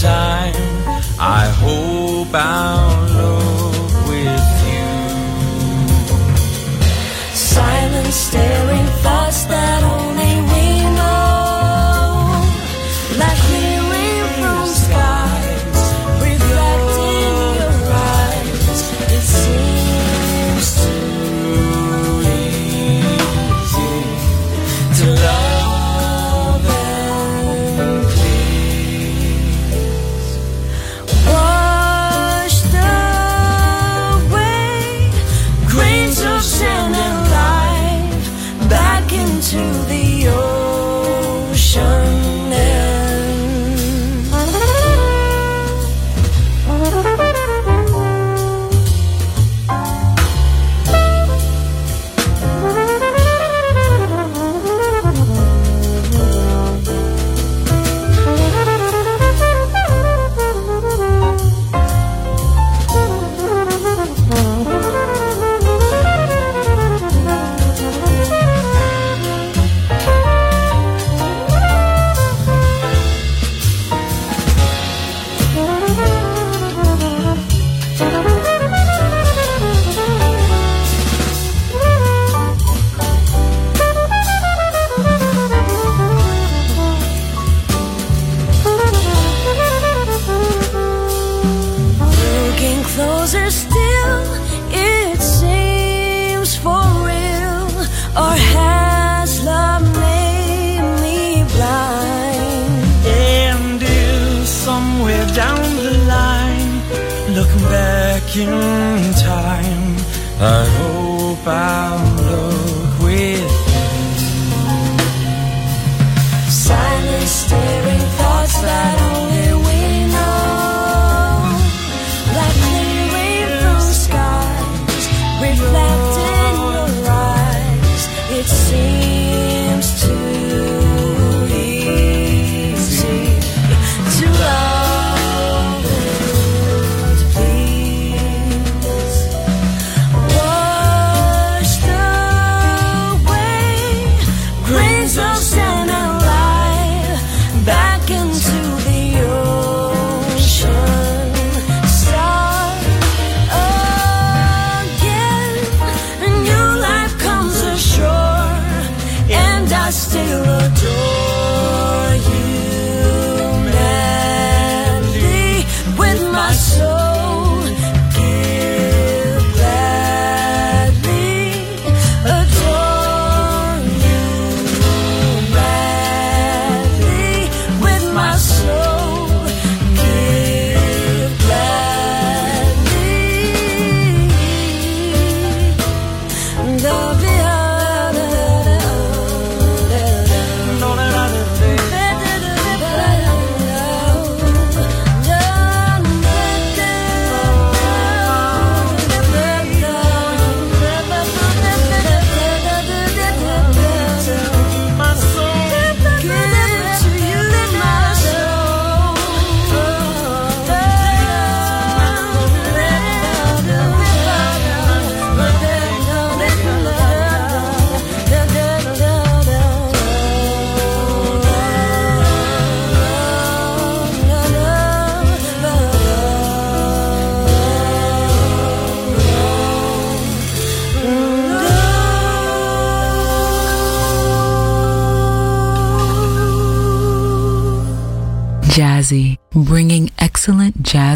Time, I hope I'll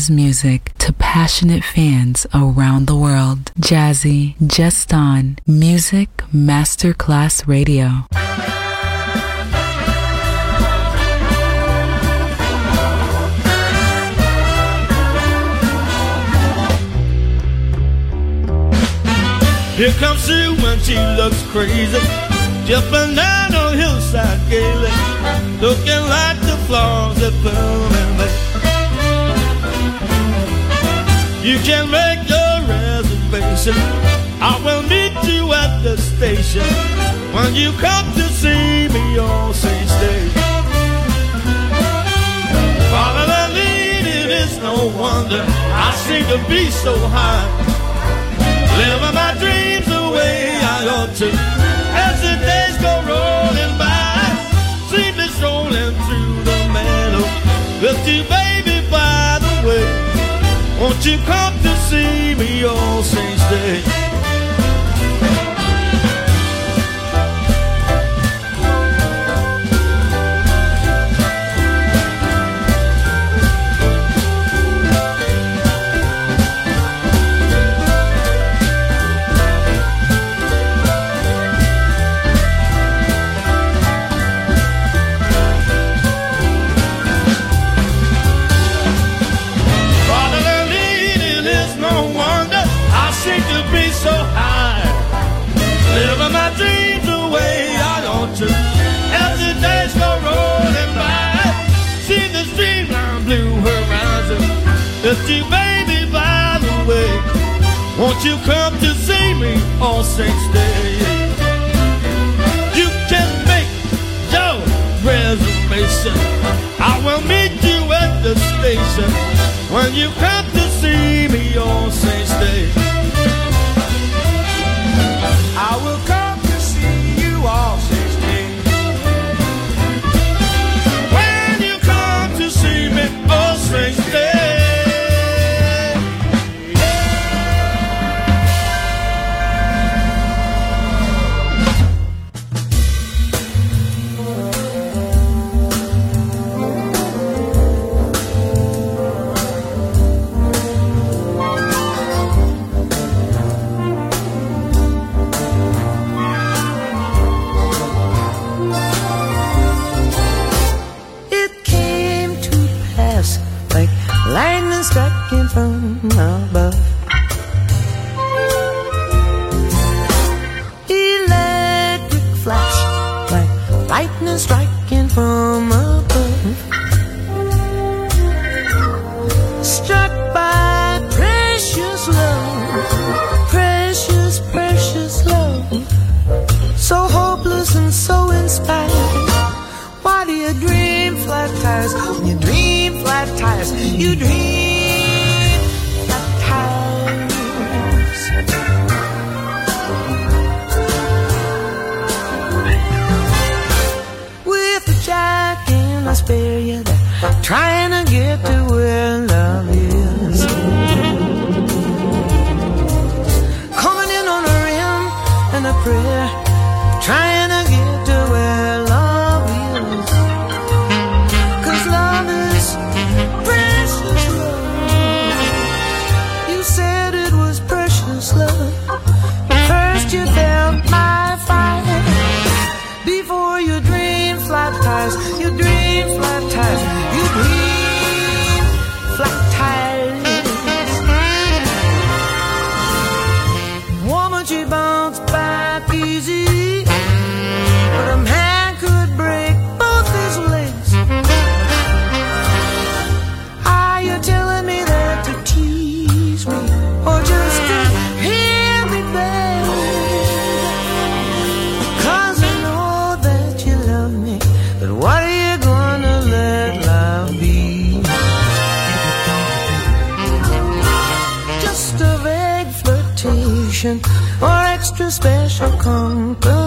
jazz music to passionate fans around the world. Jazzy, just on Music Masterclass Radio. Here comes she when she looks crazy, jumping down on hillside gaily, looking like the flowers that bloom in May. You can make your reservation. I will meet you at the station when you come to see me on Saints Day. Father, the lead, it is no wonder I seem to be so high. Living my dreams the way I ought to. As the days go rolling by, see me strolling through the meadow. With you, baby. Won't you come to see me on Saints Day? You, baby, by the way. Won't you come to see me on Saints Day? You can make your reservation. I will meet you at the station when you come to see me on Saints Day. I will come striking from above. Struck by precious love, precious, precious love. So hopeless and so inspired. Why do you dream flat tires? You dream flat tires, you dream spare you there, trying to get to 伤口。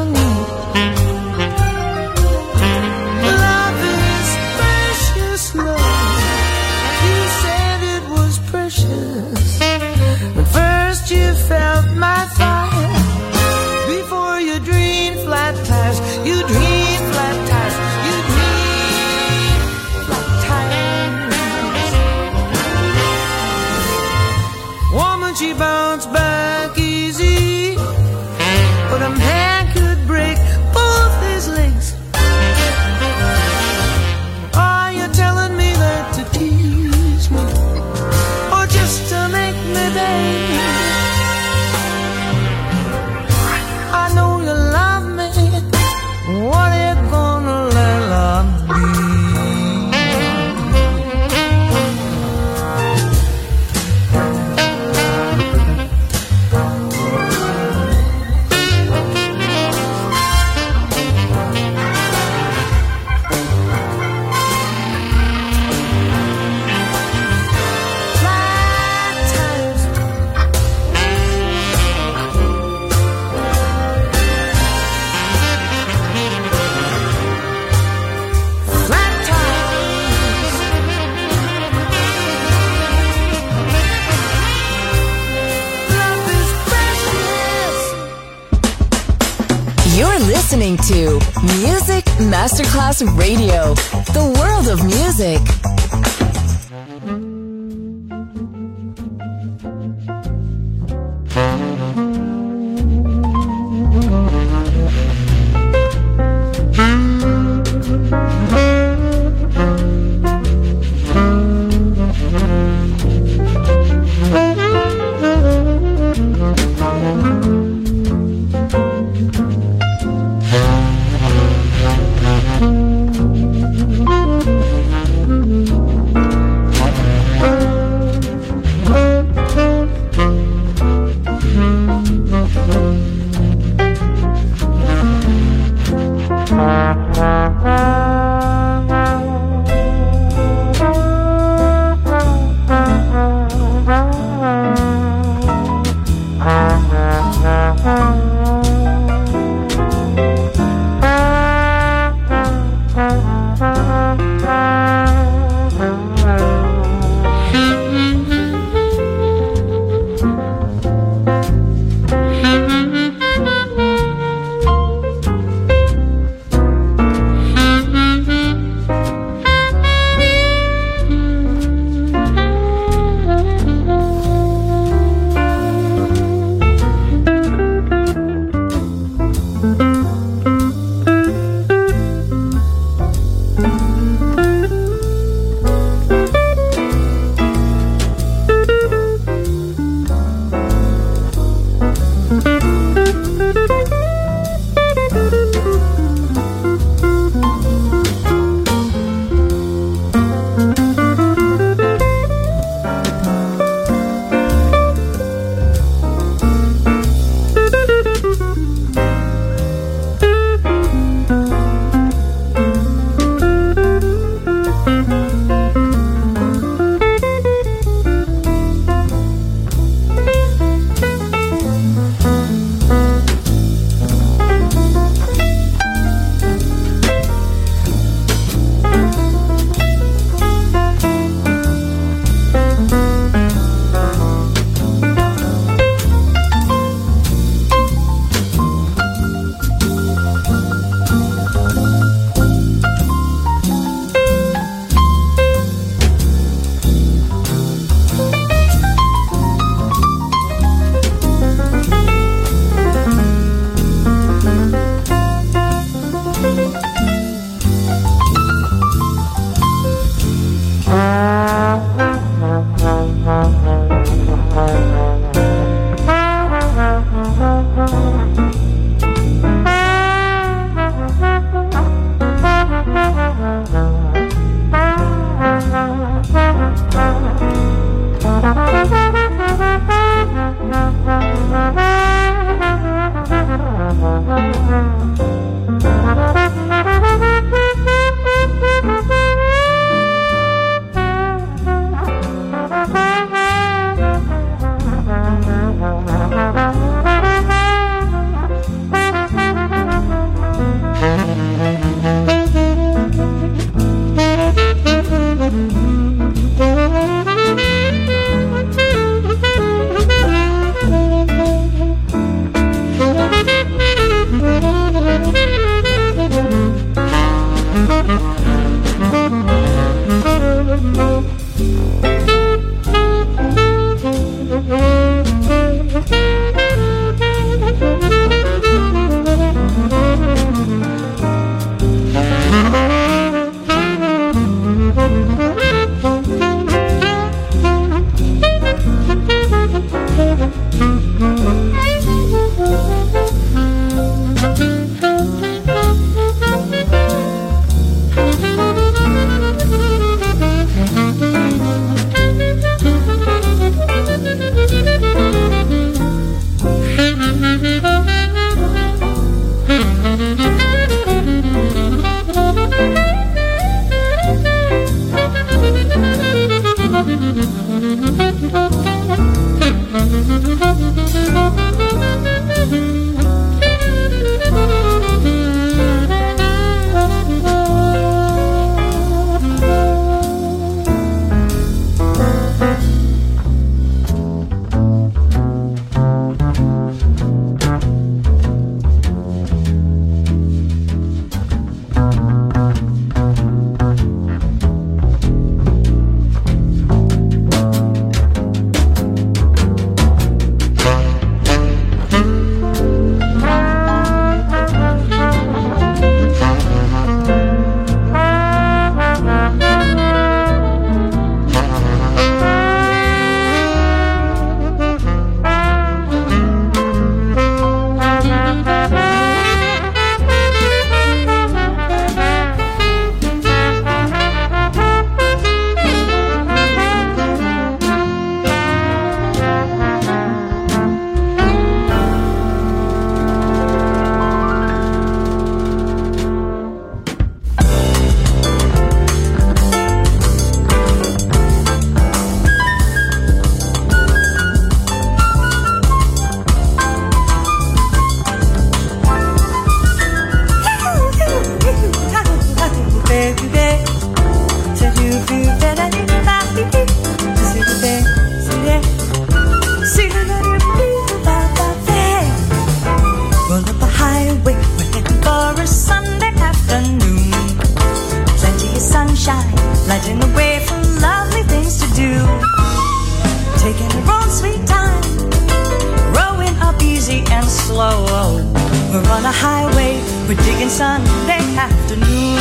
We're digging Sunday afternoon.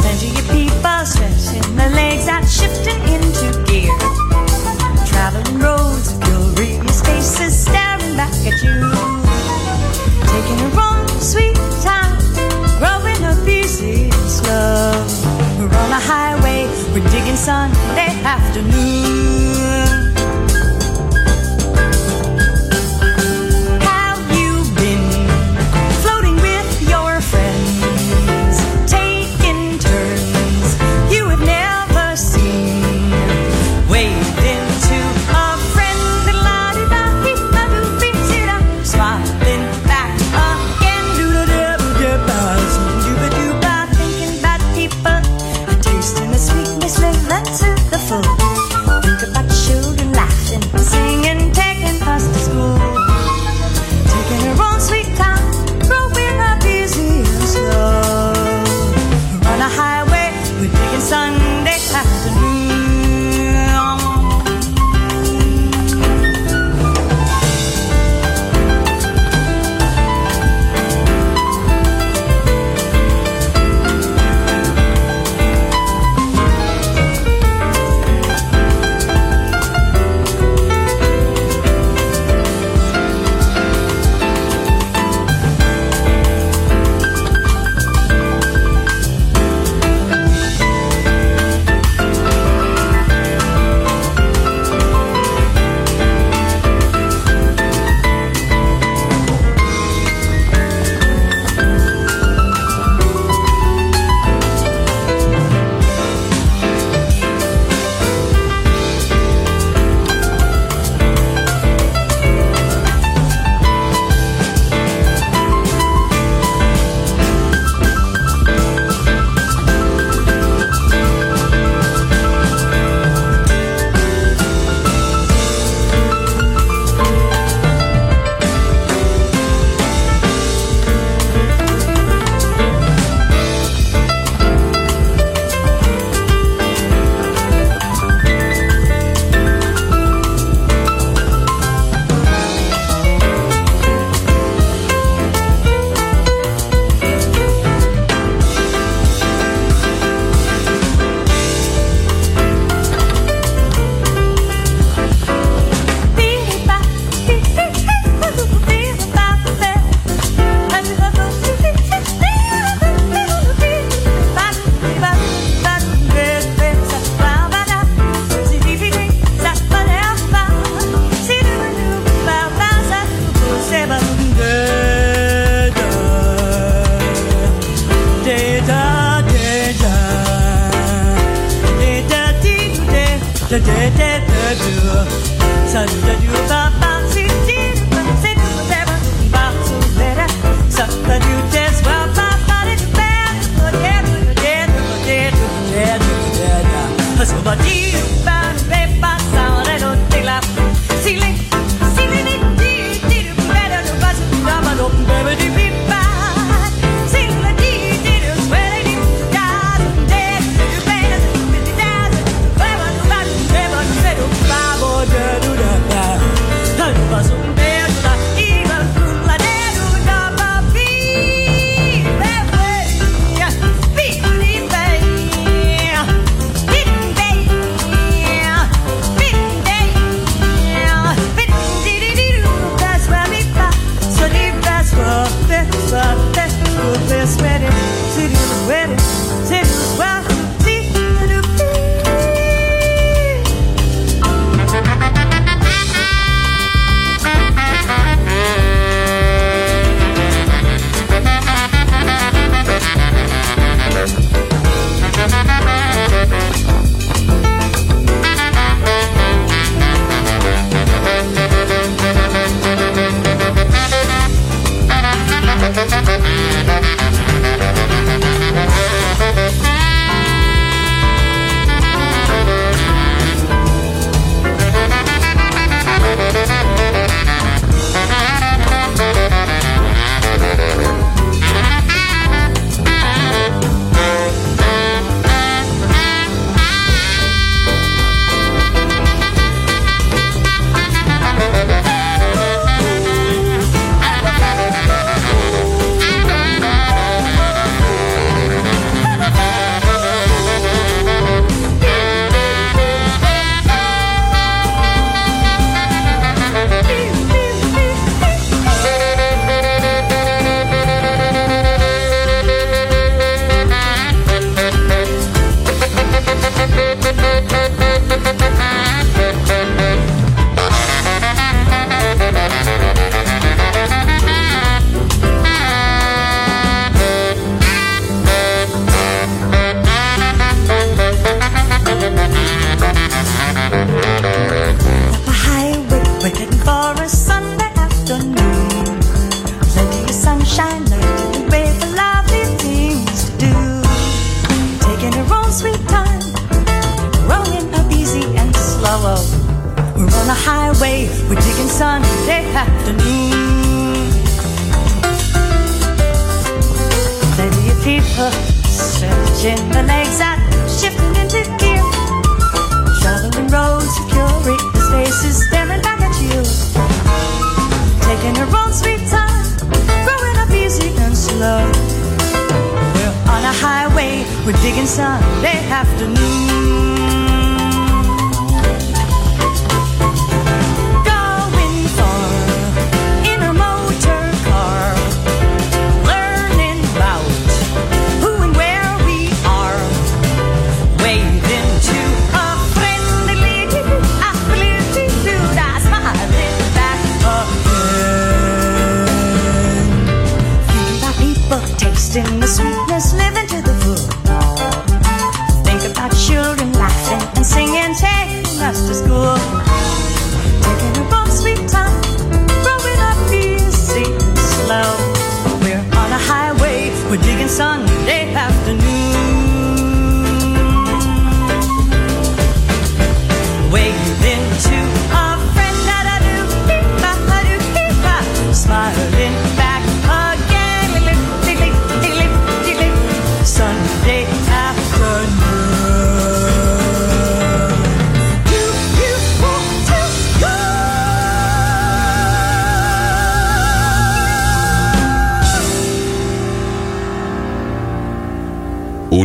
Plenty of people stretching their legs out, shifting into gear. Traveling roads, of curious faces staring back at you. Taking a wrong sweet time, growing up easy and slow. We're on a highway, we're digging Sunday afternoon.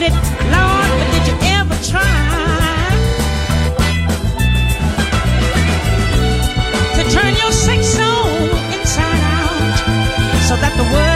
with it, Lord, but did you ever try to turn your sex soul inside out so that the world